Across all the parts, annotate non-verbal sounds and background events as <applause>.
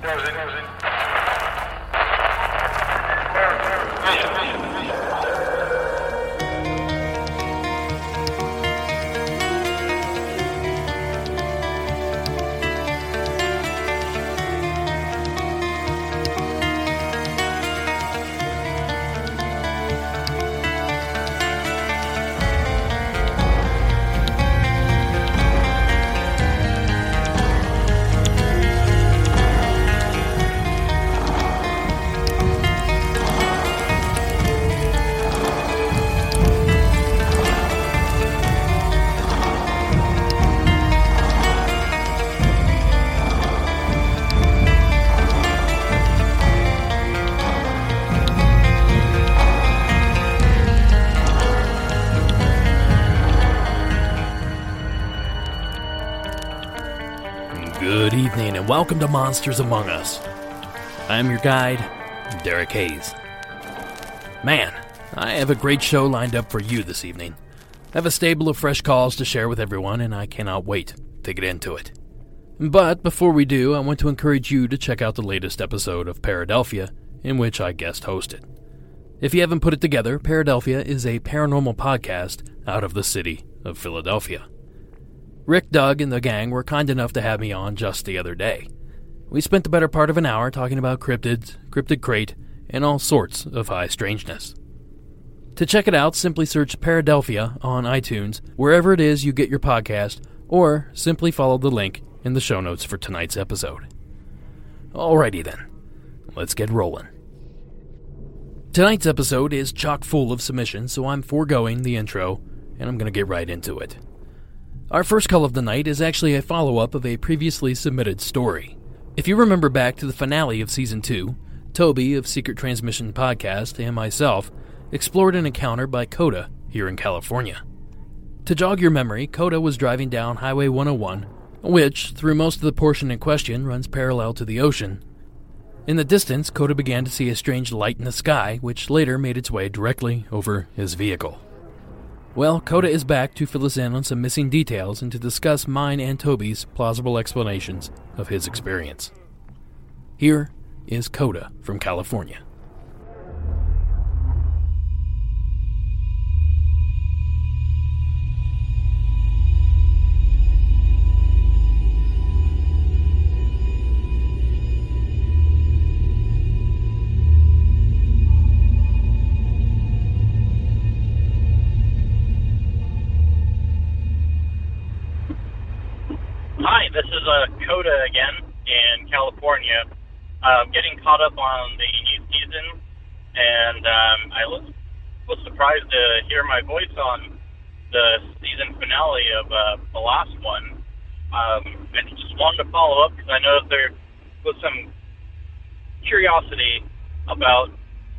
Good welcome to Monsters Among Us. I'm your guide, Derek Hayes. Man, I have a great show lined up for you this evening. I have a stable of fresh calls to share with everyone, and I cannot wait to get into it. But before we do, I want to encourage you to check out the latest episode of Paradelphia, in which I guest hosted. If you haven't put it together, Paradelphia is a paranormal podcast out of the city of Philadelphia. Rick, Doug, and the gang were kind enough to have me on just the other day. We spent the better part of an hour talking about cryptids, cryptid crate, and all sorts of high strangeness. To check it out, simply search Paradelphia on iTunes, wherever it is you get your podcast, or simply follow the link in the show notes for tonight's episode. Alrighty then, let's get rolling. Tonight's episode is chock full of submissions, so I'm foregoing the intro and I'm going to get right into it. Our first call of the night is actually a follow up of a previously submitted story. If you remember back to the finale of Season 2, Toby of Secret Transmission Podcast and myself explored an encounter by Coda here in California. To jog your memory, Coda was driving down Highway 101, which, through most of the portion in question, runs parallel to the ocean. In the distance, Coda began to see a strange light in the sky, which later made its way directly over his vehicle. Well, Coda is back to fill us in on some missing details and to discuss mine and Toby's plausible explanations of his experience. Here is Coda from California. Uh, again in California. Um, getting caught up on the new season, and um, I was, was surprised to hear my voice on the season finale of uh, the last one. Um, and just wanted to follow up because I know there was some curiosity about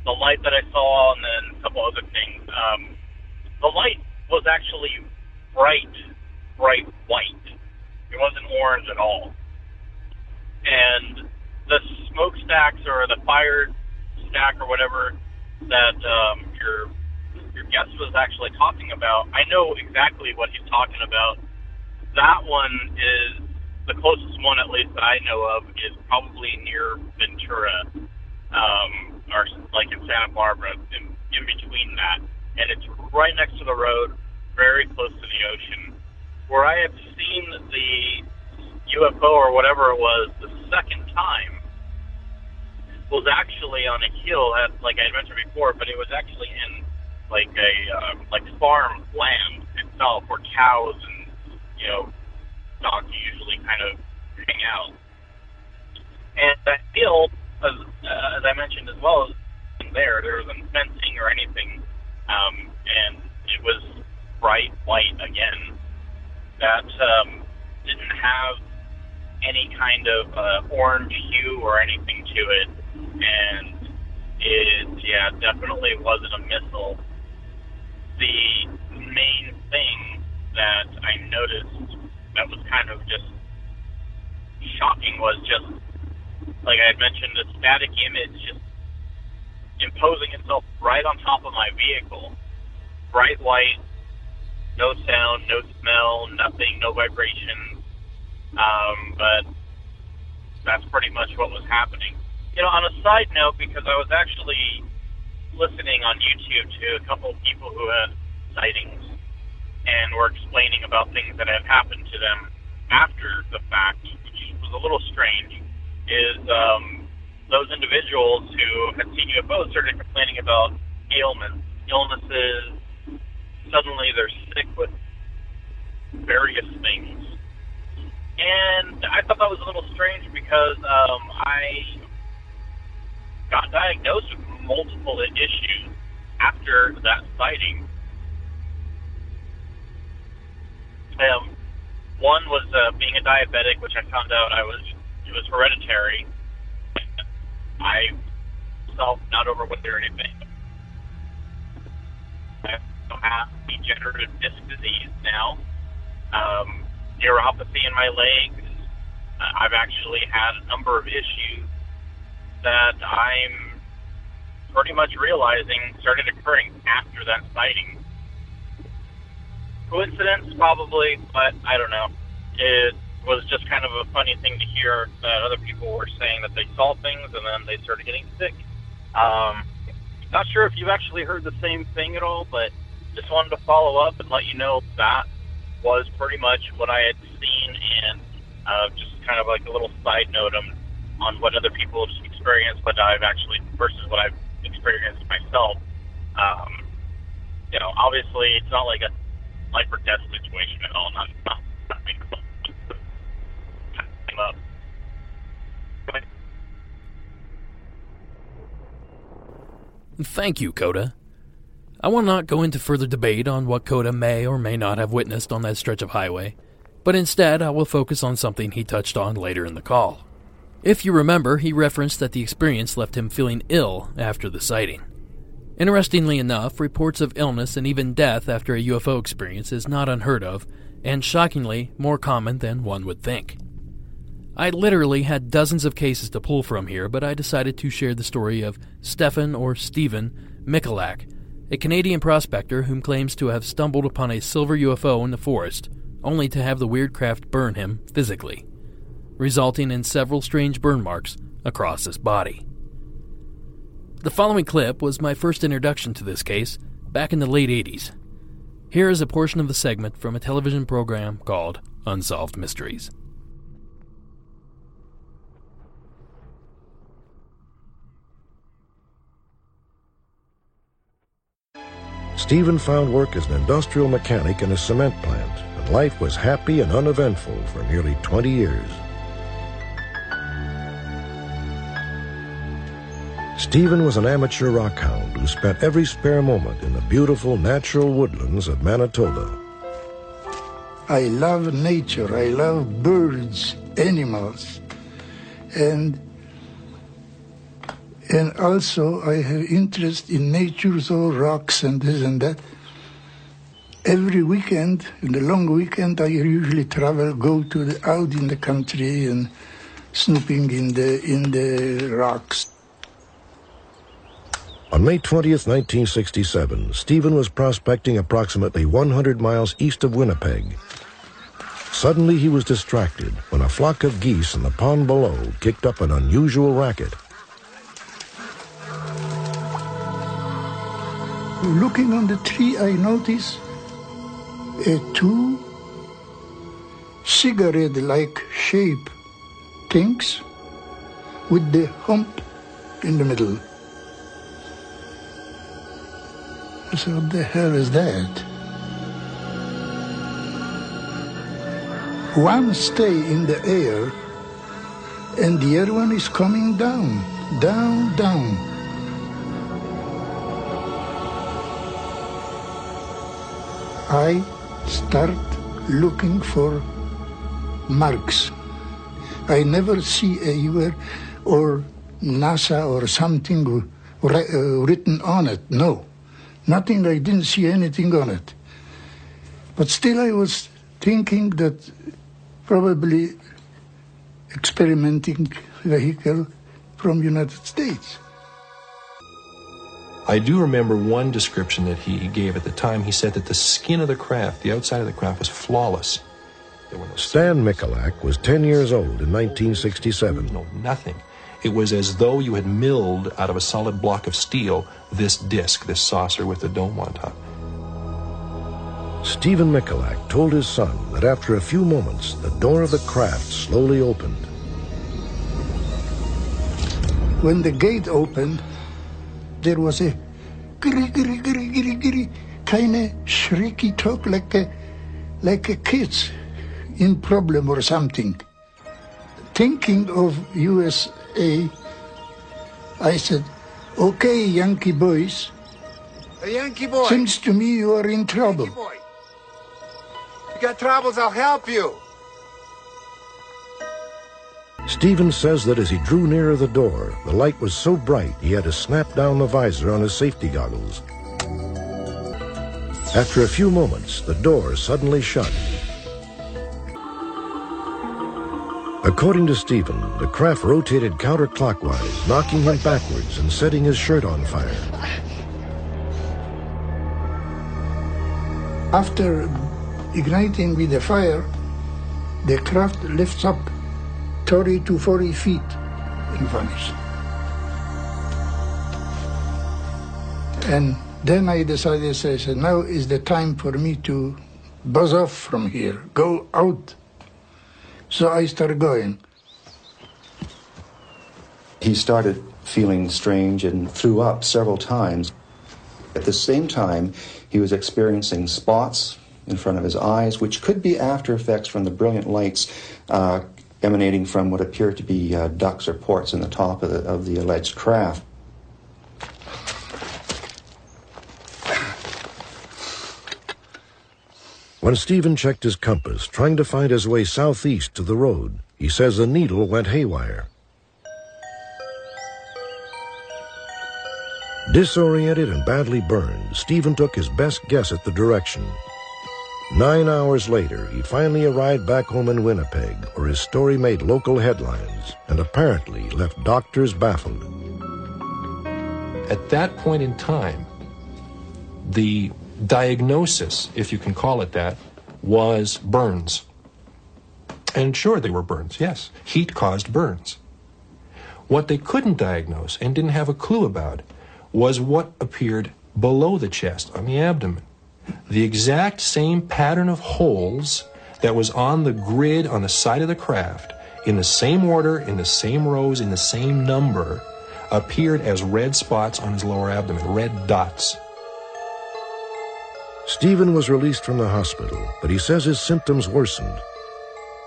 the light that I saw, and then a couple other things. Um, the light was actually bright, bright white. It wasn't orange at all. And the smokestacks or the fire stack or whatever that um, your your guest was actually talking about, I know exactly what he's talking about. That one is the closest one, at least that I know of, is probably near Ventura, um, or like in Santa Barbara, in, in between that, and it's right next to the road, very close to the ocean where I had seen the UFO or whatever it was the second time was actually on a hill, at, like I had mentioned before, but it was actually in like a uh, like farm land itself, where cows and you know dogs usually kind of hang out. And that hill, as, uh, as I mentioned as well, there there wasn't fencing or anything, um, and it was bright white again that um, didn't have any kind of uh, orange hue or anything to it, and it yeah definitely wasn't a missile. The main thing that I noticed that was kind of just shocking was just like I had mentioned, the static image just imposing itself right on top of my vehicle, bright white, no sound, no smell, nothing, no vibration. Um, but that's pretty much what was happening. You know, on a side note, because I was actually listening on YouTube to a couple of people who had sightings and were explaining about things that had happened to them after the fact, which was a little strange, is um, those individuals who had seen UFOs started complaining about ailments, illnesses. Suddenly they're sick with various things. And I thought that was a little strange because um, I got diagnosed with multiple issues after that sighting. Um, one was uh, being a diabetic, which I found out I was it was hereditary. I myself not overweight or anything. I also have degenerative disc disease now, um, neuropathy in my legs. Uh, I've actually had a number of issues that I'm pretty much realizing started occurring after that sighting. Coincidence, probably, but I don't know. It was just kind of a funny thing to hear that other people were saying that they saw things and then they started getting sick. Um, not sure if you've actually heard the same thing at all, but just wanted to follow up and let you know that was pretty much what I had seen and uh, just kind of like a little side note on, on what other people have experienced, but I've actually versus what I've experienced myself. Um, you know, obviously it's not like a life or death situation at all. Not, not, not. Thank you, Coda. I will not go into further debate on what Coda may or may not have witnessed on that stretch of highway, but instead I will focus on something he touched on later in the call. If you remember, he referenced that the experience left him feeling ill after the sighting. Interestingly enough, reports of illness and even death after a UFO experience is not unheard of, and shockingly, more common than one would think. I literally had dozens of cases to pull from here, but I decided to share the story of Stefan or Stephen Michalak, a Canadian prospector whom claims to have stumbled upon a silver UFO in the forest, only to have the weird craft burn him physically, resulting in several strange burn marks across his body. The following clip was my first introduction to this case back in the late 80s. Here is a portion of the segment from a television program called Unsolved Mysteries. Stephen found work as an industrial mechanic in a cement plant, and life was happy and uneventful for nearly 20 years. Stephen was an amateur rockhound who spent every spare moment in the beautiful natural woodlands of Manitoba. I love nature, I love birds, animals, and and also I have interest in nature, so rocks and this and that. Every weekend, in the long weekend, I usually travel, go to the, out in the country and snooping in the in the rocks. On May 20th, 1967, Stephen was prospecting approximately 100 miles east of Winnipeg. Suddenly, he was distracted when a flock of geese in the pond below kicked up an unusual racket. Looking on the tree, I notice a two cigarette-like shape things with the hump in the middle. I said, what the hell is that? One stay in the air and the other one is coming down, down, down. I start looking for marks. I never see a anywhere or NASA or something uh, written on it. No. Nothing, I didn't see anything on it. But still, I was thinking that probably experimenting vehicle from United States. I do remember one description that he gave at the time. He said that the skin of the craft, the outside of the craft, was flawless. Stan Michalak was 10 years old in 1967. No, nothing. It was as though you had milled out of a solid block of steel this disc, this saucer with the dome on top. Stephen Michalak told his son that after a few moments, the door of the craft slowly opened. When the gate opened, there was a giri giri giri giri giri kind of shrieky talk like a like a kids in problem or something. Thinking of USA, I said, "Okay, Yankee boys, A Yankee boy. seems to me you are in trouble." Yankee boy. You got troubles, I'll help you. Stephen says that as he drew nearer the door, the light was so bright he had to snap down the visor on his safety goggles. After a few moments, the door suddenly shut. According to Stephen, the craft rotated counterclockwise, knocking him backwards and setting his shirt on fire. After igniting with the fire, the craft lifts up 30 to 40 feet and vanished. And then I decided, I said, now is the time for me to buzz off from here, go out. So I started going. He started feeling strange and threw up several times. At the same time, he was experiencing spots in front of his eyes, which could be after effects from the brilliant lights uh, emanating from what appeared to be uh, ducts or ports in the top of the, of the alleged craft. When Stephen checked his compass, trying to find his way southeast to the road, he says the needle went haywire. Disoriented and badly burned, Stephen took his best guess at the direction. Nine hours later, he finally arrived back home in Winnipeg, where his story made local headlines and apparently left doctors baffled. At that point in time, the diagnosis, if you can call it that, was burns. And sure, they were burns, yes. Heat caused burns. What they couldn't diagnose and didn't have a clue about was what appeared below the chest, on the abdomen. The exact same pattern of holes that was on the grid on the side of the craft, in the same order, in the same rows, in the same number, appeared as red spots on his lower abdomen, red dots. Stephen was released from the hospital, but he says his symptoms worsened.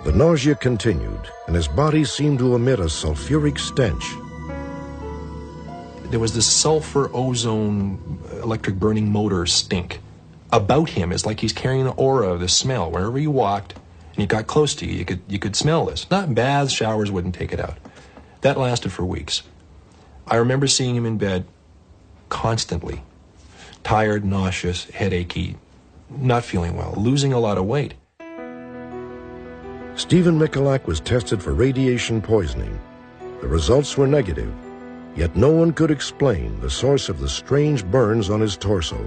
The nausea continued, and his body seemed to emit a sulfuric stench. There was this sulfur ozone electric burning motor stink about him. It's like he's carrying an aura of this smell. Wherever you walked and he got close to you, you could you could smell this. Not baths, showers wouldn't take it out. That lasted for weeks. I remember seeing him in bed constantly. Tired, nauseous, headachy, not feeling well, losing a lot of weight. Stephen Michalak was tested for radiation poisoning. The results were negative, yet no one could explain the source of the strange burns on his torso.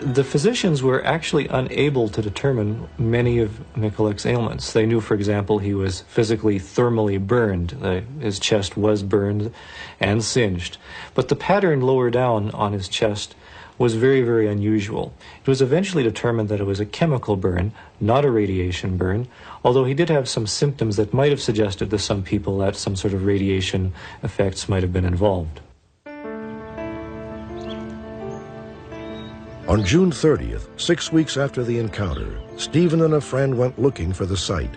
The physicians were actually unable to determine many of Michalak's ailments. They knew, for example, he was physically thermally burned. Uh, his chest was burned and singed. But the pattern lower down on his chest was very, very unusual. It was eventually determined that it was a chemical burn, not a radiation burn, although he did have some symptoms that might have suggested to some people that some sort of radiation effects might have been involved. On June 30th, six weeks after the encounter, Stephen and a friend went looking for the site.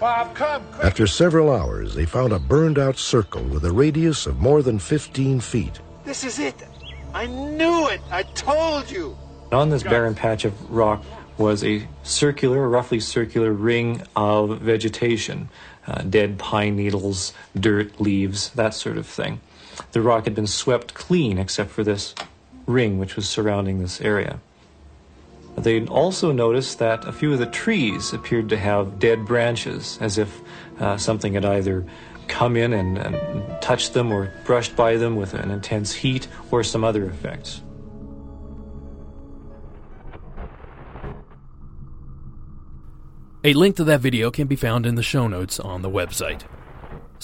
Bob, come, quick. After several hours, they found a burned out circle with a radius of more than 15 feet. This is it. I knew it. I told you. On this barren patch of rock was a circular, roughly circular ring of vegetation uh, dead pine needles, dirt, leaves, that sort of thing. The rock had been swept clean except for this ring which was surrounding this area. They also noticed that a few of the trees appeared to have dead branches, as if uh, something had either come in and, and touched them or brushed by them with an intense heat or some other effects. A link to that video can be found in the show notes on the website.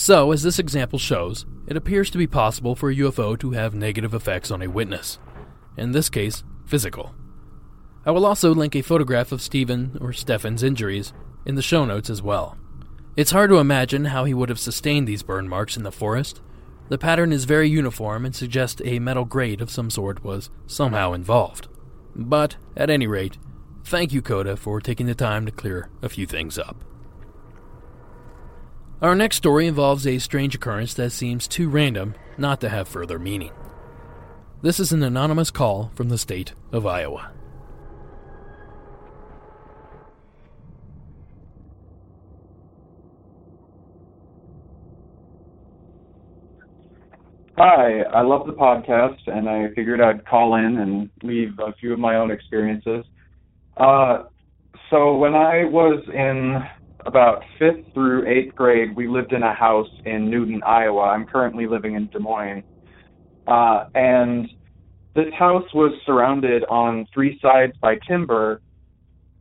So, as this example shows, it appears to be possible for a UFO to have negative effects on a witness. In this case, physical. I will also link a photograph of Stephen or Stefan's injuries in the show notes as well. It's hard to imagine how he would have sustained these burn marks in the forest. The pattern is very uniform and suggests a metal grate of some sort was somehow involved. But, at any rate, thank you, Coda, for taking the time to clear a few things up. Our next story involves a strange occurrence that seems too random not to have further meaning. This is an anonymous call from the state of Iowa. Hi, I love the podcast, and I figured I'd call in and leave a few of my own experiences. Uh, so, when I was in about fifth through eighth grade, we lived in a house in Newton, Iowa. I'm currently living in Des Moines. Uh, and this house was surrounded on three sides by timber,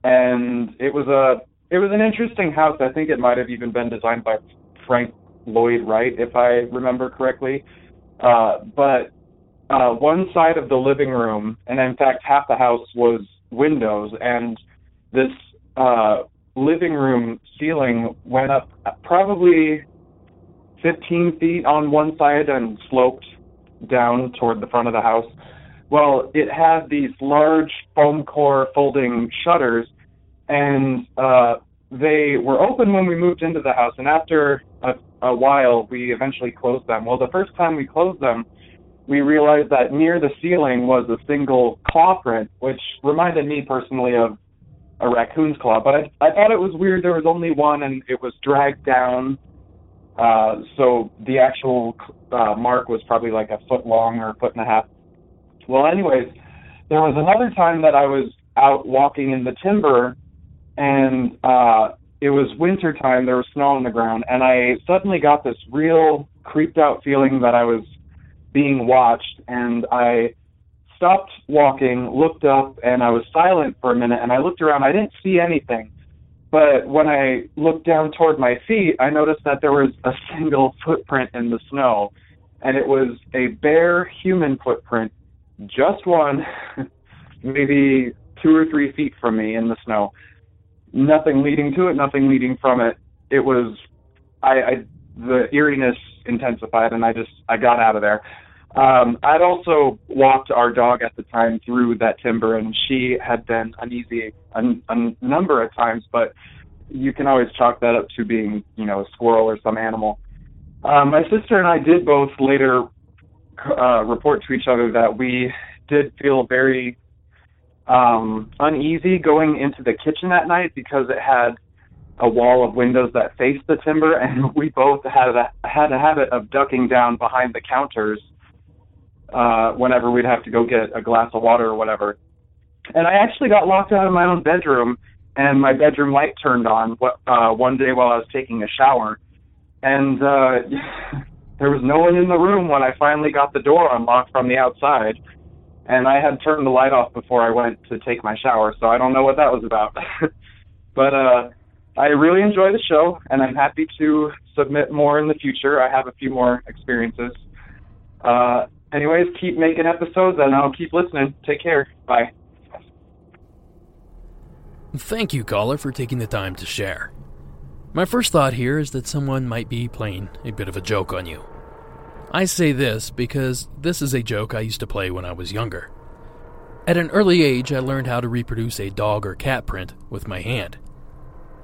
and it was a it was an interesting house. I think it might have even been designed by Frank Lloyd Wright, if I remember correctly. Uh, but uh, one side of the living room, and in fact half the house was windows, and this uh, living room ceiling went up probably 15 feet on one side and sloped down toward the front of the house. Well, it had these large foam core folding shutters, and uh, they were open when we moved into the house. And after a, a while, we eventually closed them. Well, the first time we closed them, we realized that near the ceiling was a single claw print, which reminded me personally of a raccoon's claw. But I, I thought it was weird there was only one and it was dragged down. Uh, so the actual uh, mark was probably like a foot long or a foot and a half. Well, anyways, there was another time that I was out walking in the timber and uh, it was winter time. There was snow on the ground, and I suddenly got this real creeped out feeling that I was being watched, and I stopped walking, looked up, and I was silent for a minute, and I looked around. I didn't see anything. But when I looked down toward my feet, I noticed that there was a single footprint in the snow, and it was a bare human footprint, just one, <laughs> maybe two or three feet from me in the snow. Nothing leading to it, nothing leading from it. It was, I, I the eeriness intensified, and I just I got out of there. Um, I'd also walked our dog at the time through that timber, and she had been uneasy a, a number of times, but you can always chalk that up to being, you know, a squirrel or some animal. Um, my sister and I did both later uh, report to each other that we did feel very um, uneasy going into the kitchen that night because it had a wall of windows that faced the timber, and <laughs> we both had a had a habit of ducking down behind the counters uh, whenever we'd have to go get a glass of water or whatever. And I actually got locked out of my own bedroom, and my bedroom light turned on uh, one day while I was taking a shower, and uh, <laughs> there was no one in the room when I finally got the door unlocked from the outside. And I had turned the light off before I went to take my shower, so I don't know what that was about. <laughs> but uh, I really enjoy the show, and I'm happy to submit more in the future. I have a few more experiences. Uh, anyways, keep making episodes, and I'll keep listening. Take care. Bye. Thank you, caller, for taking the time to share. My first thought here is that someone might be playing a bit of a joke on you. I say this because this is a joke I used to play when I was younger. At an early age, I learned how to reproduce a dog or cat print with my hand.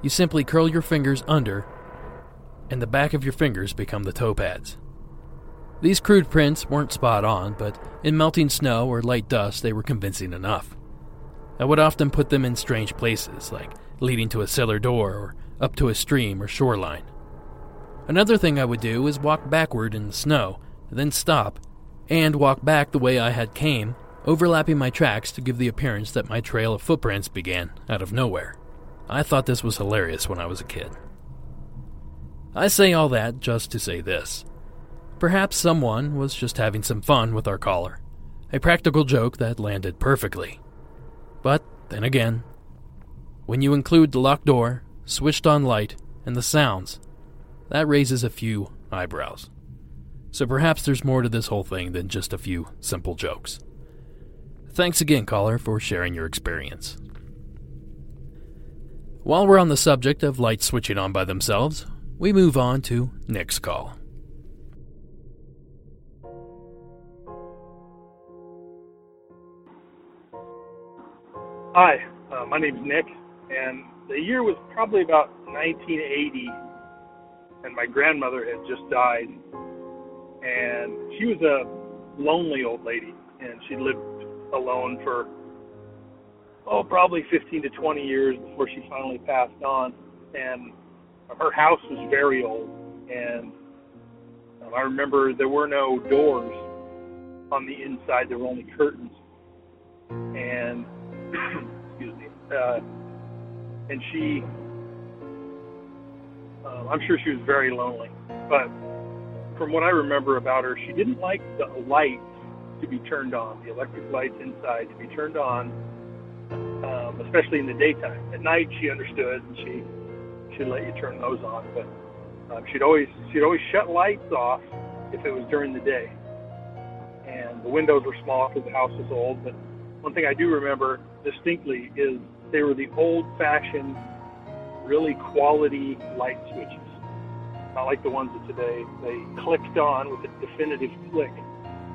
You simply curl your fingers under, and the back of your fingers become the toe pads. These crude prints weren't spot on, but in melting snow or light dust, they were convincing enough. I would often put them in strange places, like leading to a cellar door or up to a stream or shoreline. Another thing I would do is walk backward in the snow, then stop, and walk back the way I had came, overlapping my tracks to give the appearance that my trail of footprints began out of nowhere. I thought this was hilarious when I was a kid. I say all that just to say this. Perhaps someone was just having some fun with our caller, a practical joke that landed perfectly. But then again, when you include the locked door, switched on light, and the sounds, that raises a few eyebrows. So perhaps there's more to this whole thing than just a few simple jokes. Thanks again, caller, for sharing your experience. While we're on the subject of lights switching on by themselves, we move on to Nick's call. Hi, uh, my name's Nick, and the year was probably about 1980, and my grandmother had just died, and she was a lonely old lady, and she lived alone for oh probably 15 to 20 years before she finally passed on, and her house was very old, and um, I remember there were no doors on the inside; there were only curtains, and excuse me, uh, and she, uh, I'm sure she was very lonely. But from what I remember about her, she didn't like the lights to be turned on, the electric lights inside to be turned on, um, especially in the daytime. At night, she understood and she she'd let you turn those on, but um, she'd always she'd always shut lights off if it was during the day. And the windows were small because the house was old, but one thing I do remember distinctly is they were the old-fashioned, really quality light switches, not like the ones of today. They clicked on with a definitive click,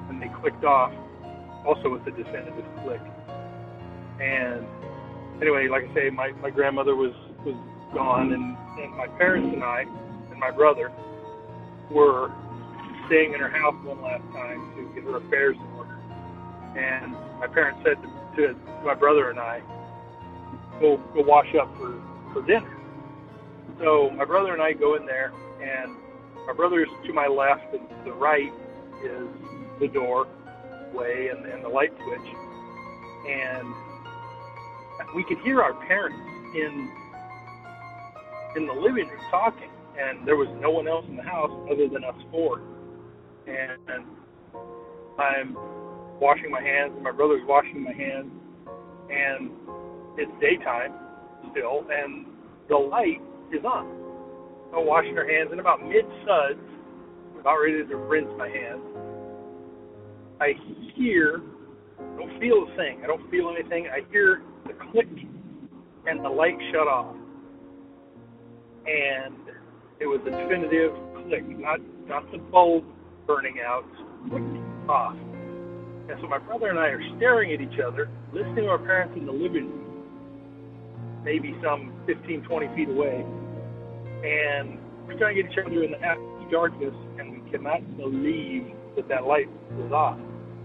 and they clicked off also with a definitive click. And anyway, like I say, my, my grandmother was was gone, and, and my parents and I and my brother were staying in her house one last time to get her affairs. And my parents said to, to my brother and I, "Go go wash up for for dinner." So my brother and I go in there, and my brother's to my left, and to the right is the door way and, and the light switch, and we could hear our parents in in the living room talking, and there was no one else in the house other than us four. And, and I'm washing my hands, and my brother's washing my hands, and it's daytime still, and the light is on. I'm washing our hands, and about mid suds, about ready to rinse my hands, I hear, I don't feel a thing. I don't feel anything. I hear the click, and the light shut off. And it was a definitive click, not not the bulb burning out, click off. And so my brother and I are staring at each other, listening to our parents in the living room, maybe some 15, 20 feet away. And we're staring at each other in the absolute darkness, and we cannot believe that that light was off.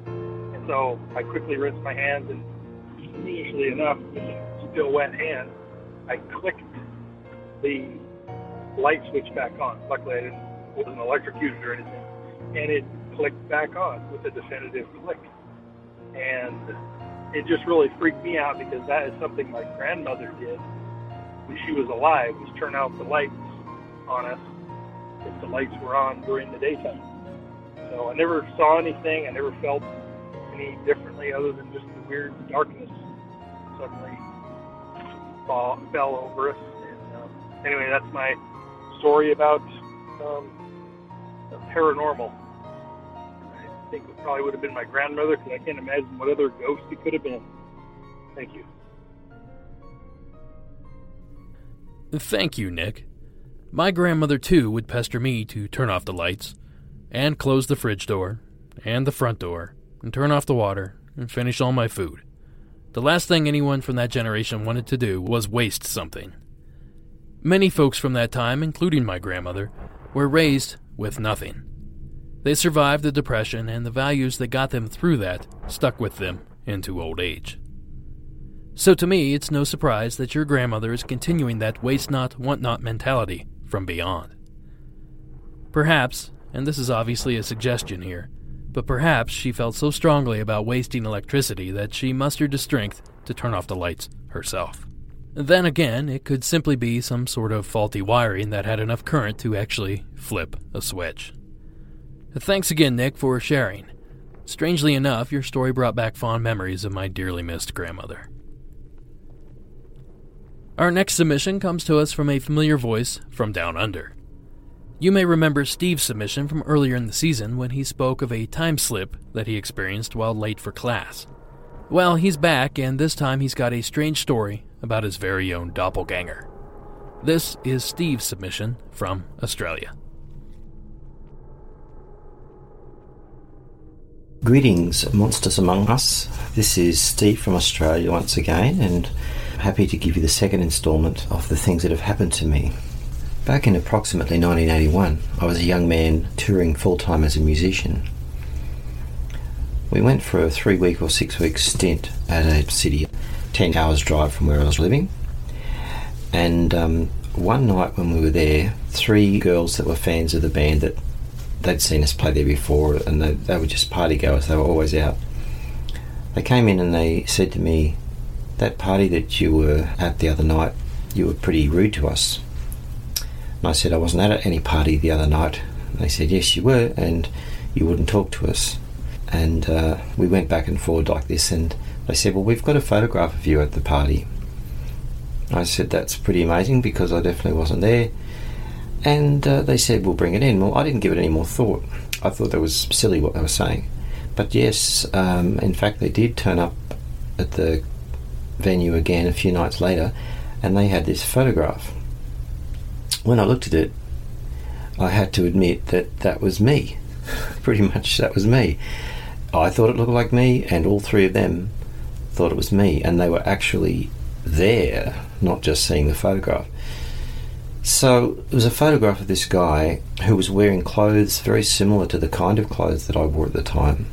And so I quickly rinsed my hands, and strangely enough, with a still wet hand, I clicked the light switch back on. Luckily, I didn't wasn't electrocuted or anything, and it clicked back on with a definitive click. And it just really freaked me out because that is something my grandmother did when she was alive, was turn out the lights on us if the lights were on during the daytime. So I never saw anything. I never felt any differently other than just the weird darkness suddenly fall, fell over us. And um, anyway, that's my story about um, paranormal. Think it probably would have been my grandmother because I can't imagine what other ghost it could have been. Thank you. Thank you, Nick. My grandmother, too, would pester me to turn off the lights, and close the fridge door, and the front door, and turn off the water, and finish all my food. The last thing anyone from that generation wanted to do was waste something. Many folks from that time, including my grandmother, were raised with nothing. They survived the Depression, and the values that got them through that stuck with them into old age. So to me, it's no surprise that your grandmother is continuing that waste not, want not mentality from beyond. Perhaps, and this is obviously a suggestion here, but perhaps she felt so strongly about wasting electricity that she mustered the strength to turn off the lights herself. Then again, it could simply be some sort of faulty wiring that had enough current to actually flip a switch. Thanks again, Nick, for sharing. Strangely enough, your story brought back fond memories of my dearly missed grandmother. Our next submission comes to us from a familiar voice from down under. You may remember Steve's submission from earlier in the season when he spoke of a time slip that he experienced while late for class. Well, he's back, and this time he's got a strange story about his very own doppelganger. This is Steve's submission from Australia. Greetings, monsters among us. This is Steve from Australia once again, and happy to give you the second instalment of the things that have happened to me. Back in approximately 1981, I was a young man touring full time as a musician. We went for a three week or six week stint at a city, 10 hours drive from where I was living. And um, one night when we were there, three girls that were fans of the band that they'd seen us play there before and they, they were just party goers, they were always out. They came in and they said to me, That party that you were at the other night, you were pretty rude to us. And I said, I wasn't at any party the other night. And they said, Yes, you were, and you wouldn't talk to us. And uh, we went back and forward like this, and they said, Well, we've got a photograph of you at the party. I said, That's pretty amazing because I definitely wasn't there. And uh, they said, We'll bring it in. Well, I didn't give it any more thought. I thought that was silly what they were saying. But yes, um, in fact, they did turn up at the venue again a few nights later, and they had this photograph. When I looked at it, I had to admit that that was me. <laughs> Pretty much that was me. I thought it looked like me, and all three of them thought it was me, and they were actually there, not just seeing the photograph. So it was a photograph of this guy who was wearing clothes very similar to the kind of clothes that I wore at the time,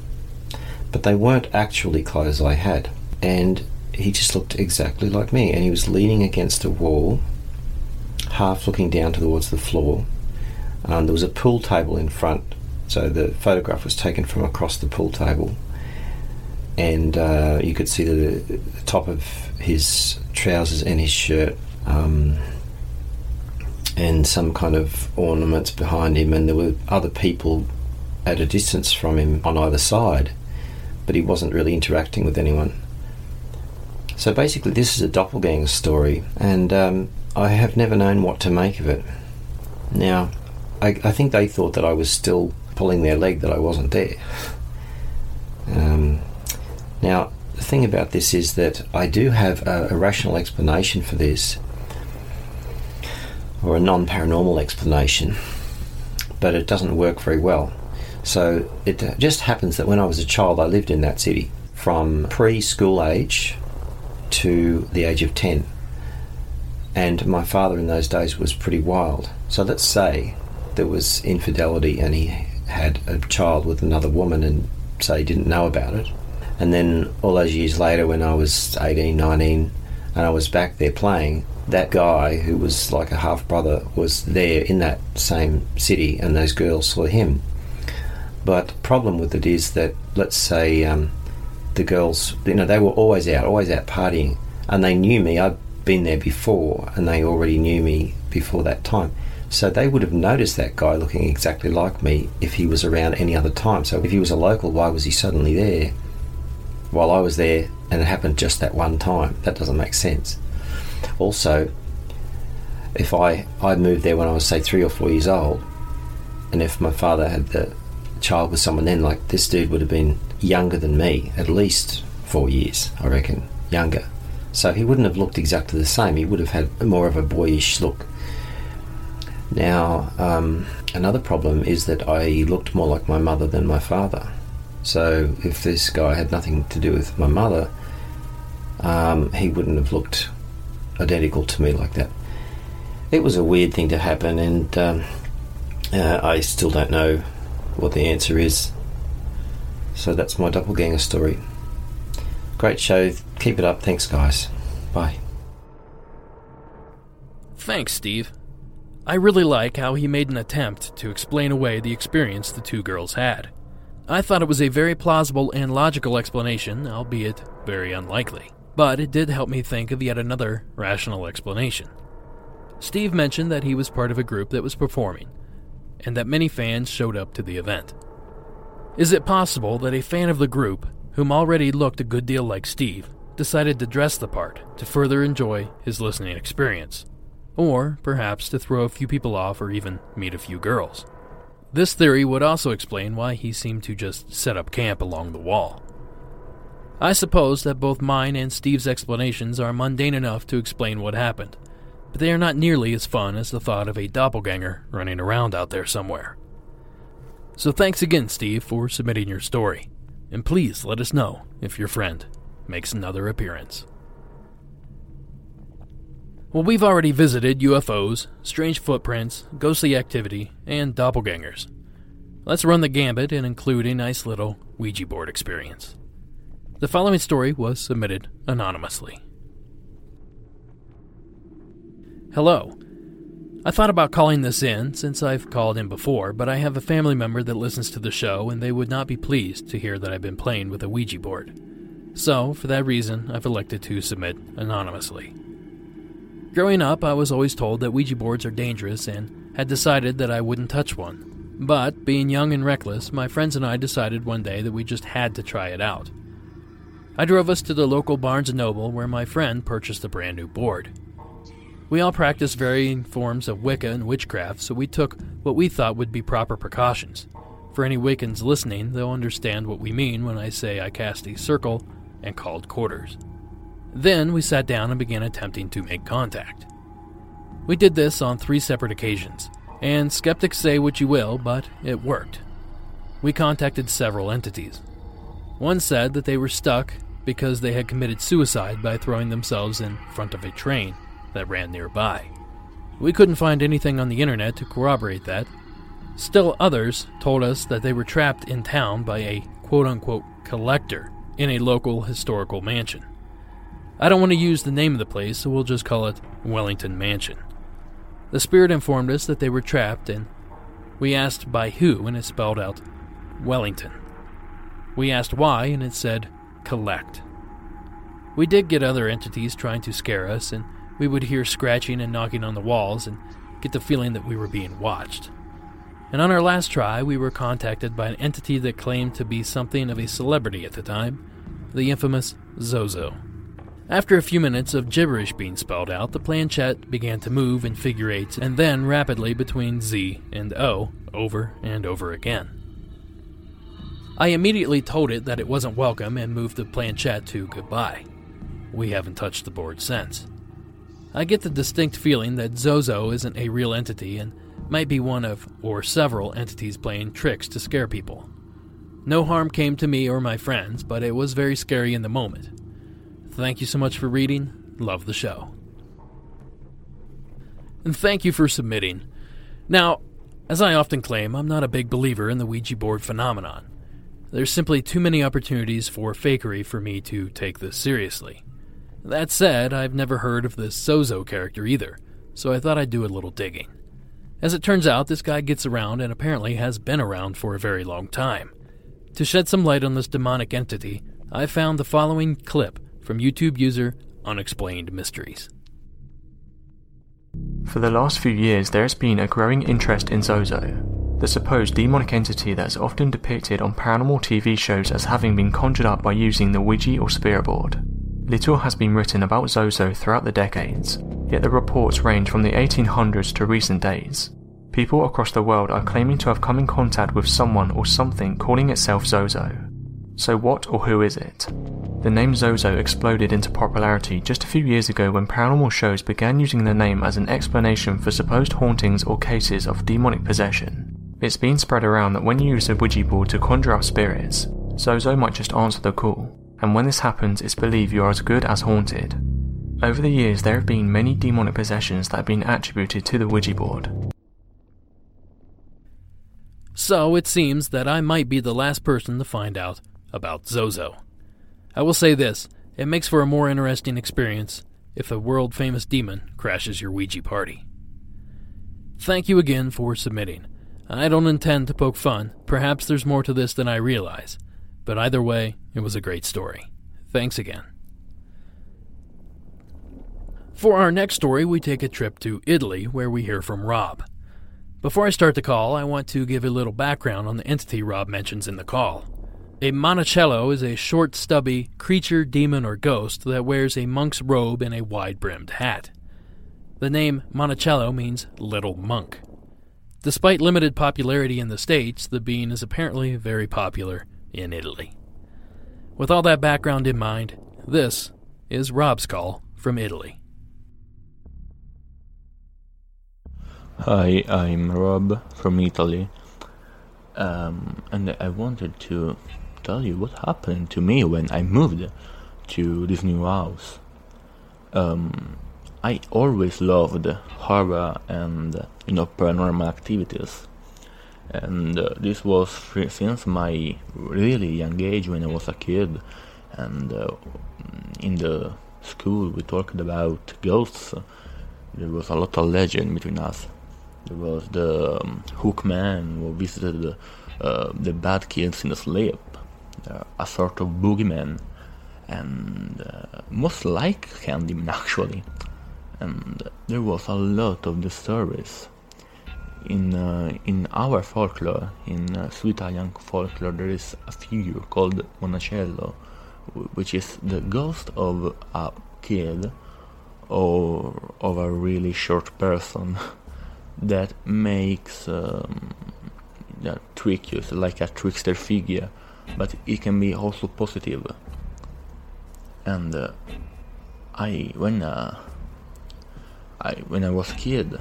but they weren't actually clothes I had. And he just looked exactly like me, and he was leaning against a wall, half looking down towards the floor. Um, there was a pool table in front. So the photograph was taken from across the pool table, and uh, you could see the, the, top of his trousers and his shirt, um, and some kind of ornaments behind him, and there were other people at a distance from him on either side, but he wasn't really interacting with anyone. So basically, this is a doppelganger story, and um, I have never known what to make of it. Now, I, I think they thought that I was still pulling their leg that I wasn't there. Um, now, the thing about this is that I do have a, a rational explanation for this, or a non paranormal explanation, but it doesn't work very well. So it uh, just happens that when I was a child, I lived in that city from preschool age to the age of 10. And my father in those days was pretty wild. So let's say there was infidelity and he had a child with another woman and say he didn't know about it. And then all those years later, when I was 18, 19, and I was back there playing, that guy who was like a half brother was there in that same city, and those girls saw him. But the problem with it is that, let's say, um, the girls, you know, they were always out, always out partying, and they knew me. I'd been there before, and they already knew me before that time. So they would have noticed that guy looking exactly like me if he was around any other time. So if he was a local, why was he suddenly there while I was there and it happened just that one time? That doesn't make sense. Also, if I I moved there when I was say three or four years old, and if my father had the child with someone then, like this dude would have been younger than me, at least four years, I reckon, younger. So he wouldn't have looked exactly the same. He would have had more of a boyish look. Now, um, another problem is that I looked more like my mother than my father. So, if this guy had nothing to do with my mother, um, he wouldn't have looked identical to me like that. It was a weird thing to happen, and um, uh, I still don't know what the answer is. So, that's my doppelganger story. Great show. Keep it up. Thanks, guys. Bye. Thanks, Steve. I really like how he made an attempt to explain away the experience the two girls had. I thought it was a very plausible and logical explanation, albeit very unlikely. But it did help me think of yet another rational explanation. Steve mentioned that he was part of a group that was performing, and that many fans showed up to the event. Is it possible that a fan of the group, whom already looked a good deal like Steve, decided to dress the part to further enjoy his listening experience, or perhaps to throw a few people off or even meet a few girls. This theory would also explain why he seemed to just set up camp along the wall. I suppose that both mine and Steve's explanations are mundane enough to explain what happened, but they are not nearly as fun as the thought of a doppelganger running around out there somewhere. So thanks again, Steve, for submitting your story, and please let us know if your friend makes another appearance. Well, we've already visited UFOs, strange footprints, ghostly activity, and doppelgangers. Let's run the gambit and include a nice little Ouija board experience. The following story was submitted anonymously. Hello. I thought about calling this in since I've called in before, but I have a family member that listens to the show and they would not be pleased to hear that I've been playing with a Ouija board. So, for that reason, I've elected to submit anonymously. Growing up, I was always told that Ouija boards are dangerous and had decided that I wouldn't touch one. But, being young and reckless, my friends and I decided one day that we just had to try it out. I drove us to the local Barnes & Noble where my friend purchased a brand new board. We all practiced varying forms of Wicca and witchcraft, so we took what we thought would be proper precautions. For any Wiccans listening, they'll understand what we mean when I say I cast a circle and called quarters. Then we sat down and began attempting to make contact. We did this on three separate occasions, and skeptics say what you will, but it worked. We contacted several entities. One said that they were stuck because they had committed suicide by throwing themselves in front of a train that ran nearby. We couldn't find anything on the internet to corroborate that. Still, others told us that they were trapped in town by a quote unquote collector in a local historical mansion. I don't want to use the name of the place, so we'll just call it Wellington Mansion. The spirit informed us that they were trapped, and we asked by who, and it spelled out Wellington. We asked why, and it said collect. We did get other entities trying to scare us, and we would hear scratching and knocking on the walls and get the feeling that we were being watched. And on our last try, we were contacted by an entity that claimed to be something of a celebrity at the time the infamous Zozo. After a few minutes of gibberish being spelled out, the planchette began to move in figure eights and then rapidly between Z and O over and over again. I immediately told it that it wasn't welcome and moved the planchette to goodbye. We haven't touched the board since. I get the distinct feeling that Zozo isn't a real entity and might be one of, or several, entities playing tricks to scare people. No harm came to me or my friends, but it was very scary in the moment. Thank you so much for reading. Love the show. And thank you for submitting. Now, as I often claim, I'm not a big believer in the Ouija board phenomenon. There's simply too many opportunities for fakery for me to take this seriously. That said, I've never heard of this Zozo character either, so I thought I'd do a little digging. As it turns out, this guy gets around and apparently has been around for a very long time. To shed some light on this demonic entity, I found the following clip from YouTube user Unexplained Mysteries. For the last few years, there has been a growing interest in Zozo, the supposed demonic entity that is often depicted on paranormal TV shows as having been conjured up by using the Ouija or spirit board. Little has been written about Zozo throughout the decades, yet the reports range from the 1800s to recent days. People across the world are claiming to have come in contact with someone or something calling itself Zozo. So, what or who is it? The name Zozo exploded into popularity just a few years ago when paranormal shows began using the name as an explanation for supposed hauntings or cases of demonic possession. It's been spread around that when you use a Ouija board to conjure up spirits, Zozo might just answer the call, and when this happens, it's believed you are as good as haunted. Over the years, there have been many demonic possessions that have been attributed to the Ouija board. So it seems that I might be the last person to find out about Zozo. I will say this it makes for a more interesting experience if a world famous demon crashes your Ouija party. Thank you again for submitting. I don't intend to poke fun, perhaps there's more to this than I realize, but either way, it was a great story. Thanks again. For our next story, we take a trip to Italy where we hear from Rob. Before I start the call, I want to give a little background on the entity Rob mentions in the call. A Monaciello is a short, stubby creature, demon, or ghost that wears a monk's robe and a wide brimmed hat. The name Monaciello means little monk. Despite limited popularity in the States, the bean is apparently very popular in Italy. With all that background in mind, this is Rob's call from Italy. Hi, I'm Rob from Italy, um, and I wanted to tell you what happened to me when I moved to this new house. Um, I always loved horror and you know paranormal activities, and uh, this was since my really young age when I was a kid, and uh, in the school we talked about ghosts. There was a lot of legend between us. There was the um, hook man who visited uh, the bad kids in sleep, uh, a sort of boogeyman, and uh, most like Candyman <laughs> actually. And there was a lot of stories. In uh, in our folklore, in uh, Sweet Italian folklore, there is a figure called Monaciello, which is the ghost of a kid or of a really short person <laughs> that makes um, that trick you, like a trickster figure, but it can be also positive. And uh, I when uh, I when I was a kid,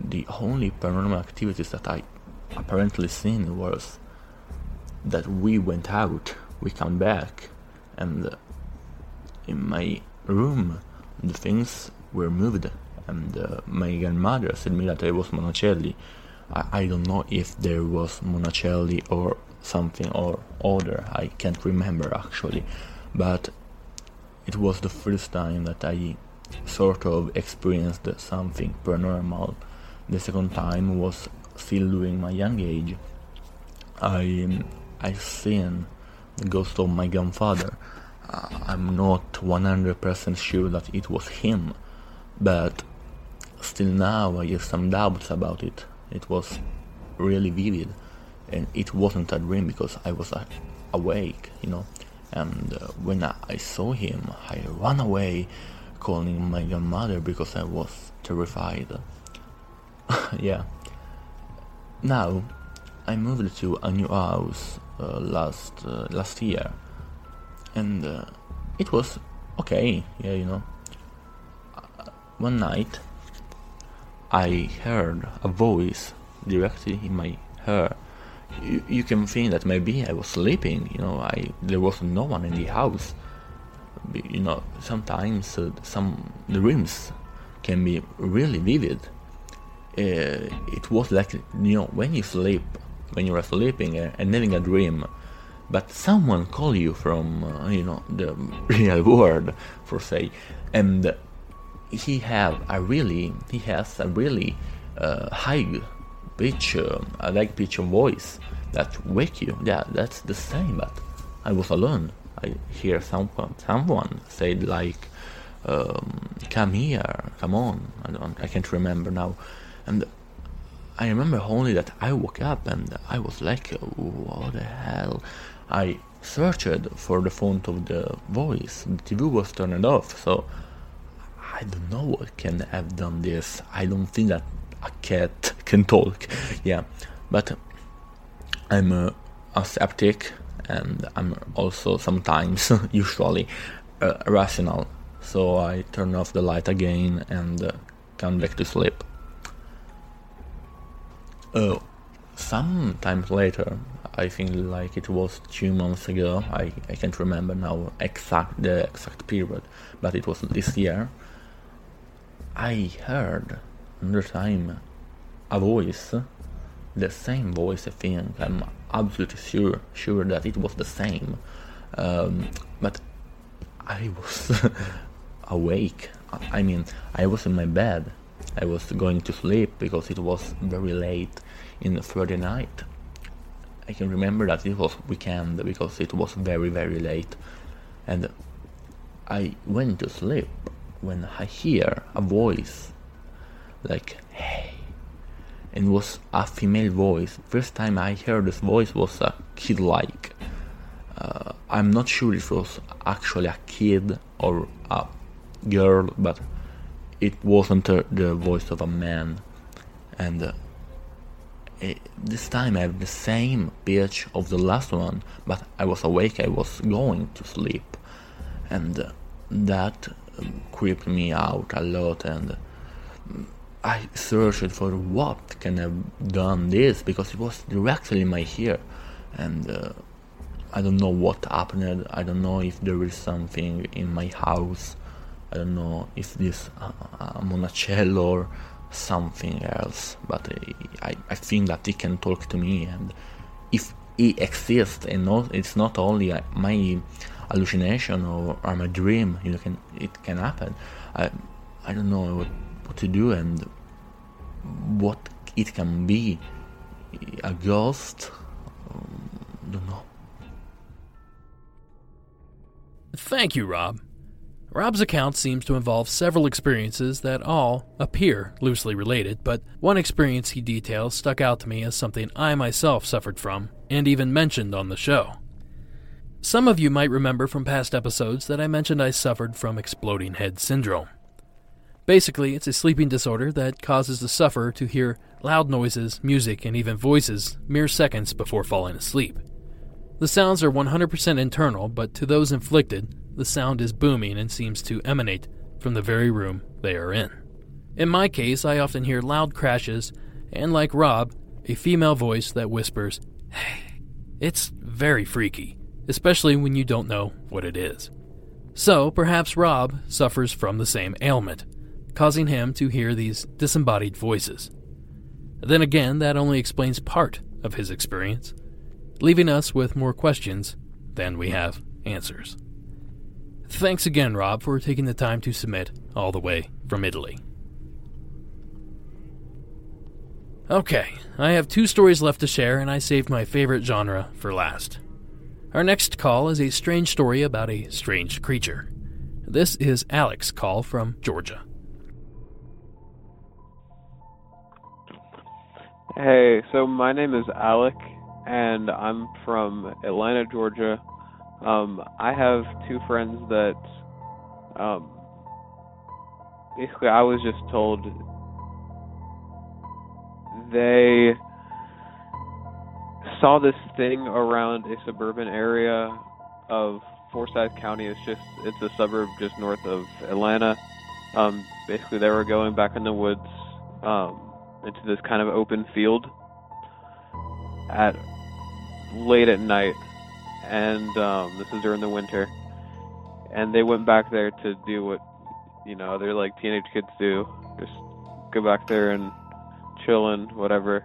the only paranormal activities that I apparently seen was that we went out, we come back, and in my room the things were moved and uh, my grandmother said me that I was Monticelli. I, I don't know if there was Monticelli or something or other. I can't remember actually, but it was the first time that I sort of experienced something paranormal. The second time was still during my young age. I I seen the ghost of my grandfather. I'm not 100% sure that it was him, but still now I have some doubts about it. It was really vivid, and it wasn't a dream because I was uh, awake, you know. And uh, when I, I saw him, I ran away, calling my grandmother because I was terrified. <laughs> yeah. Now, I moved to a new house uh, last uh, last year, and uh, it was okay. Yeah, you know. Uh, one night, I heard a voice directly in my ear. You, you can think that maybe I was sleeping. You know, I there was no one in the house. You know, sometimes uh, some dreams can be really vivid. Uh, it was like you know when you sleep, when you are sleeping uh, and having a dream, but someone call you from uh, you know the <laughs> real world, for say, and he have a really he has a really uh, high pitch uh, a like pitch of voice that wake you yeah that's the same but i was alone i hear someone someone said like um, come here come on. I don't i can't remember now. And i remember only that i woke up and i was like what the hell? I searched for the font of the voice. The tv was turned off so I don't know what can have done this. I don't think that a cat <laughs> can talk. Yeah, but I'm a skeptic and I'm also sometimes, <laughs> usually, uh, rational. So I turn off the light again and uh, come back to sleep. Uh, sometimes later, I think like it was two months ago. I, I can't remember now exact the exact period, but it was this year. I heard another time a voice, the same voice. I think I'm absolutely sure sure that it was the same, um, but I was <laughs> awake. I mean, I was in my bed. I was going to sleep because it was very late in the Friday night. I can remember that it was weekend because it was very very late, and I went to sleep when I hear a voice like hey and was a female voice first time I heard this voice was a kid like I'm not sure if it was actually a kid or a girl, but it wasn't uh, the voice of a man. And uh, it, this time I have the same pitch of the last one, but I was awake, I was going to sleep. And uh, that um, creeped me out a lot and I searched for what can have done this because it was directly in my ear and uh, I don't know what happened. I don't know if there is something in my house. I don't know if this uh, a Monaciello or something else. But I, I think that he can talk to me, and if he exists, and not, it's not only uh, my hallucination or, or my dream. You know, can it can happen. I I don't know to do and what it can be. A ghost. Um, don't know. Thank you, Rob. Rob's account seems to involve several experiences that all appear loosely related, but one experience he details stuck out to me as something I myself suffered from and even mentioned on the show. Some of you might remember from past episodes that I mentioned I suffered from exploding head syndrome. Basically, it's a sleeping disorder that causes the sufferer to hear loud noises, music, and even voices mere seconds before falling asleep. The sounds are 100% internal, but to those inflicted, the sound is booming and seems to emanate from the very room they are in. In my case, I often hear loud crashes, and like Rob, a female voice that whispers, Hey. It's very freaky, especially when you don't know what it is. So, perhaps Rob suffers from the same ailment, causing him to hear these disembodied voices. Then again, that only explains part of his experience leaving us with more questions than we have answers. Thanks again, Rob, for taking the time to submit all the way from Italy. Okay, I have two stories left to share, and I saved my favorite genre for last. Our next call is a strange story about a strange creature. This is Alex's call from Georgia. Hey, so my name is Alec, and I'm from Atlanta, Georgia. Um, I have two friends that, um, basically, I was just told they saw this thing around a suburban area of Forsyth County. It's just it's a suburb just north of Atlanta. Um, basically, they were going back in the woods um, into this kind of open field at late at night, and um, this is during the winter. And they went back there to do what you know they're like teenage kids do, just go back there and chill and whatever.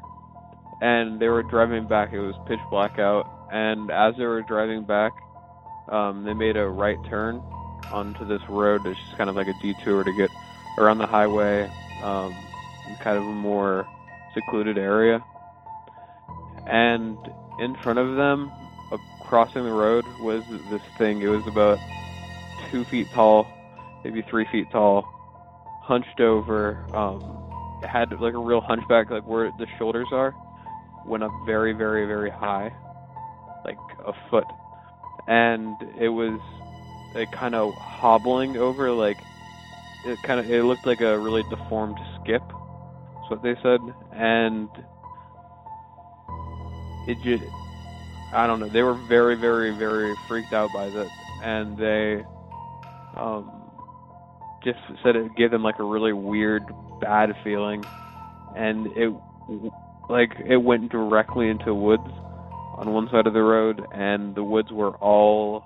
And they were driving back. It was pitch black out, and as they were driving back, um, they made a right turn onto this road. It's just kind of like a detour to get around the highway, um, kind of a more secluded area. And in front of them, crossing the road, was this thing. It was about two feet tall, maybe three feet tall, hunched over. Um, had like a real hunchback, like where the shoulders are, went up very, very, very high, like a foot, and it was like kind of hobbling over, like it kind of it looked like a really deformed skip. What they said, and it just I don't know. They were very, very, very freaked out by that, and they um, just said it gave them like a really weird, bad feeling, and it like it went directly into woods on one side of the road, and the woods were all.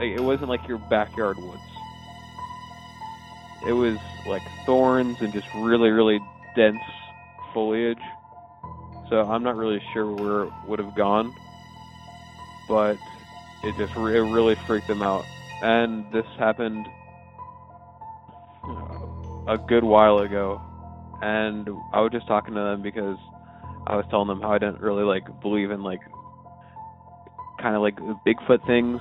It wasn't like your backyard woods. It was like thorns and just really, really dense foliage. So I'm not really sure where it would have gone, but it just re- it really freaked them out. And this happened uh, a good while ago, and I was just talking to them because I was telling them how I didn't really like believe in like kind of like Bigfoot things,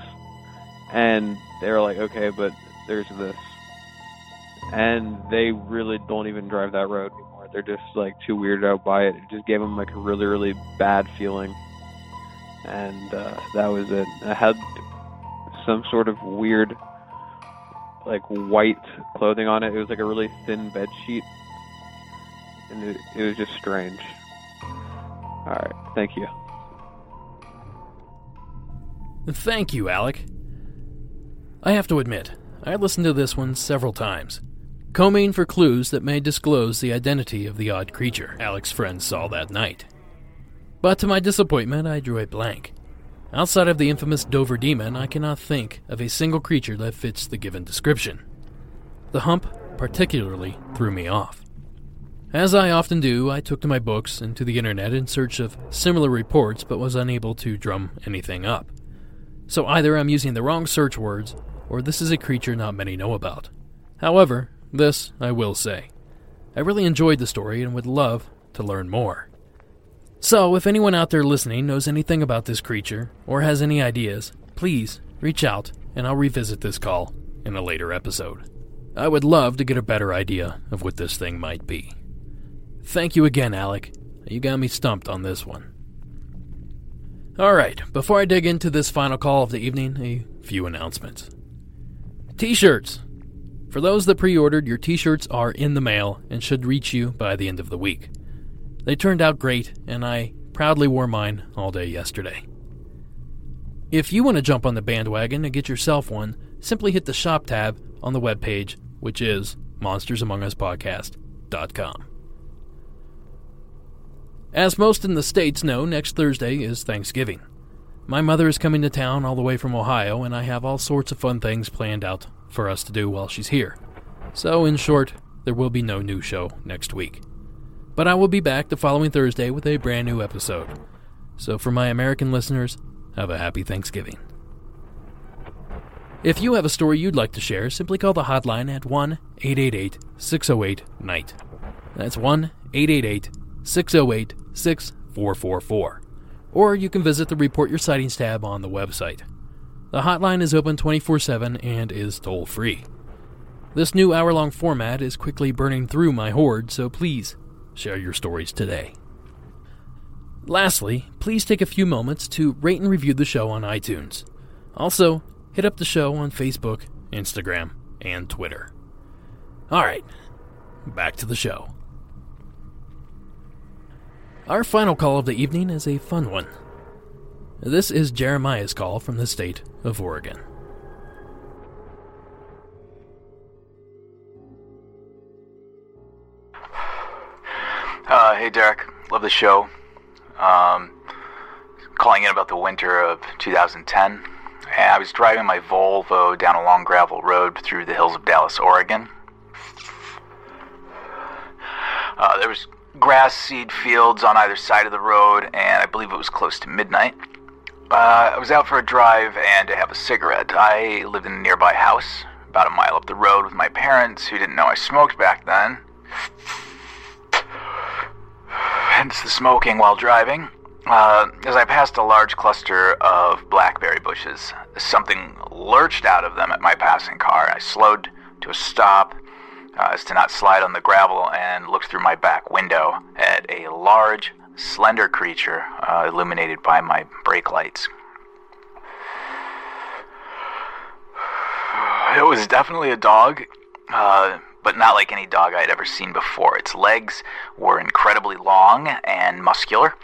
and they were like, okay, but there's this, and they really don't even drive that road anymore. they're just like too weirded out by it. It just gave them like a really, really bad feeling. and uh, that was it. I had some sort of weird, like white clothing on it. It was like a really thin bed sheet, and it, it was just strange. All right, thank you. Thank you, Alec. I have to admit, I listened to this one several times, combing for clues that may disclose the identity of the odd creature Alec's friends saw that night. But to my disappointment, I drew a blank. Outside of the infamous Dover Demon, I cannot think of a single creature that fits the given description. The hump particularly threw me off. As I often do, I took to my books and to the internet in search of similar reports but was unable to drum anything up. So either I'm using the wrong search words, or this is a creature not many know about. However, this I will say. I really enjoyed the story and would love to learn more. So, if anyone out there listening knows anything about this creature, or has any ideas, please reach out and I'll revisit this call in a later episode. I would love to get a better idea of what this thing might be. Thank you again, Alec. You got me stumped on this one. Alright, before I dig into this final call of the evening, a few announcements. T shirts! For those that pre ordered, your t shirts are in the mail and should reach you by the end of the week. They turned out great, and I proudly wore mine all day yesterday. If you want to jump on the bandwagon and get yourself one, simply hit the shop tab on the webpage, which is monstersamonguspodcast.com. As most in the States know, next Thursday is Thanksgiving. My mother is coming to town all the way from Ohio, and I have all sorts of fun things planned out for us to do while she's here. So, in short, there will be no new show next week. But I will be back the following Thursday with a brand new episode. So, for my American listeners, have a happy Thanksgiving. If you have a story you'd like to share, simply call the hotline at 1 888 608 NIGHT. That's 1 888 608 6444. Or you can visit the Report Your Sightings tab on the website. The hotline is open 24 7 and is toll free. This new hour long format is quickly burning through my hoard, so please share your stories today. Lastly, please take a few moments to rate and review the show on iTunes. Also, hit up the show on Facebook, Instagram, and Twitter. Alright, back to the show. Our final call of the evening is a fun one. This is Jeremiah's call from the state of Oregon. Uh, hey, Derek. Love the show. Um, calling in about the winter of 2010. I was driving my Volvo down a long gravel road through the hills of Dallas, Oregon. Uh, there was grass seed fields on either side of the road, and I believe it was close to midnight. Uh, I was out for a drive and to have a cigarette. I lived in a nearby house, about a mile up the road, with my parents, who didn't know I smoked back then. Hence the smoking while driving. Uh, as I passed a large cluster of blackberry bushes, something lurched out of them at my passing car. I slowed to a stop uh, as to not slide on the gravel and looked through my back window at a large, slender creature uh, illuminated by my brake lights. It was definitely a dog, uh, but not like any dog I'd ever seen before. Its legs were incredibly long and muscular.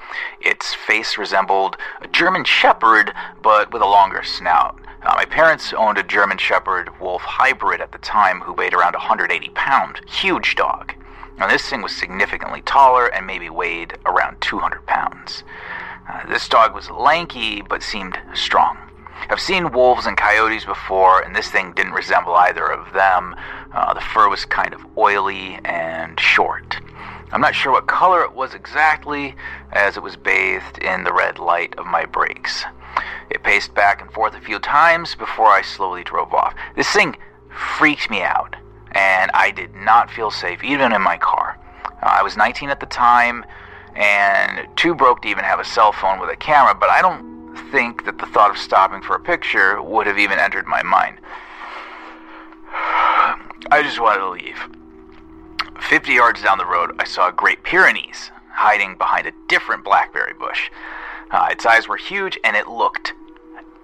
Its face resembled a German Shepherd, but with a longer snout. Uh, my parents owned a German Shepherd Wolf hybrid at the time who weighed around 180 pounds. Huge dog. Now, this thing was significantly taller and maybe weighed around 200 pounds. Uh, this dog was lanky but seemed strong. I've seen wolves and coyotes before, and this thing didn't resemble either of them. Uh, the fur was kind of oily and short. I'm not sure what color it was exactly, as it was bathed in the red light of my brakes. It paced back and forth a few times before I slowly drove off. This thing freaked me out, and I did not feel safe, even in my car. Uh, I was 19 at the time, and too broke to even have a cell phone with a camera, but I don't think that the thought of stopping for a picture would have even entered my mind. <sighs> I just wanted to leave. 50 yards down the road, I saw a Great Pyrenees hiding behind a different blackberry bush. Uh, its eyes were huge and it looked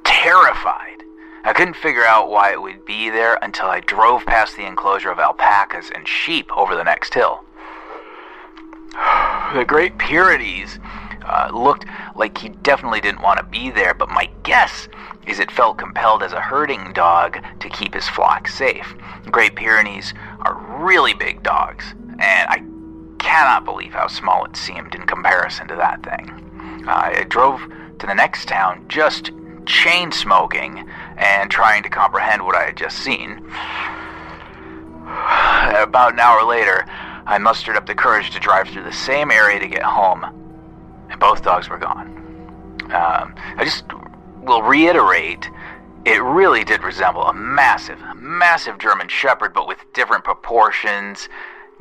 terrified. I couldn't figure out why it would be there until I drove past the enclosure of alpacas and sheep over the next hill. <sighs> The Great Pyrenees uh, looked like he definitely didn't want to be there, but my guess is it felt compelled as a herding dog to keep his flock safe. Great Pyrenees are really big dogs, and I cannot believe how small it seemed in comparison to that thing. Uh, I drove to the next town just chain smoking and trying to comprehend what I had just seen. About an hour later, I mustered up the courage to drive through the same area to get home, and both dogs were gone. Um, I just will reiterate it really did resemble a massive, massive German Shepherd, but with different proportions,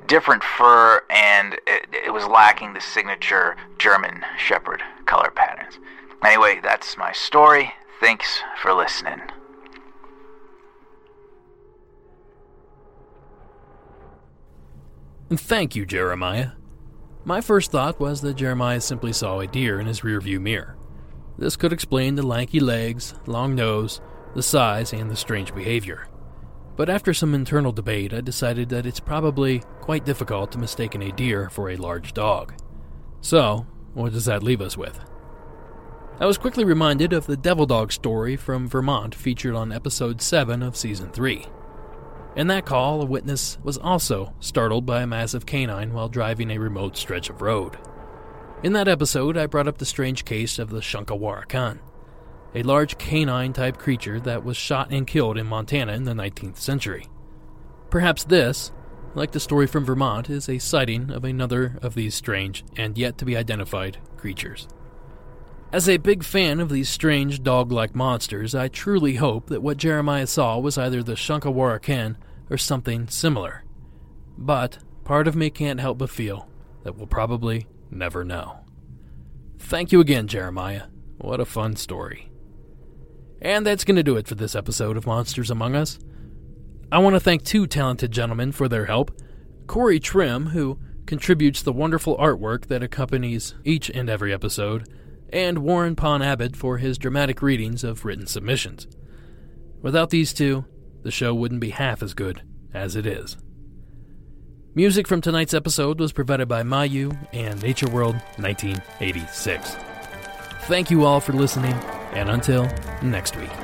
different fur, and it, it, was lacking the signature German Shepherd color patterns. Anyway, that's my story. Thanks for listening. Thank you, Jeremiah. My first thought was that Jeremiah simply saw a deer in his rearview mirror. This could explain the lanky legs, long nose, the size, and the strange behavior. But after some internal debate, I decided that it's probably quite difficult to mistake a deer for a large dog. So, what does that leave us with? I was quickly reminded of the devil dog story from Vermont featured on episode 7 of season 3. In that call, a witness was also startled by a massive canine while driving a remote stretch of road. In that episode, I brought up the strange case of the Shunka Warakin, a large canine type creature that was shot and killed in Montana in the 19th century. Perhaps this, like the story from Vermont, is a sighting of another of these strange and yet to be identified creatures. As a big fan of these strange dog like monsters, I truly hope that what Jeremiah saw was either the Shunka Warakin or something similar. But part of me can't help but feel that we'll probably never know. Thank you again, Jeremiah. What a fun story. And that's going to do it for this episode of Monsters Among Us. I want to thank two talented gentlemen for their help Corey Trim, who contributes the wonderful artwork that accompanies each and every episode, and Warren Pon Abbott for his dramatic readings of written submissions. Without these two, the show wouldn't be half as good as it is. Music from tonight's episode was provided by Mayu and Nature World 1986. Thank you all for listening, and until next week.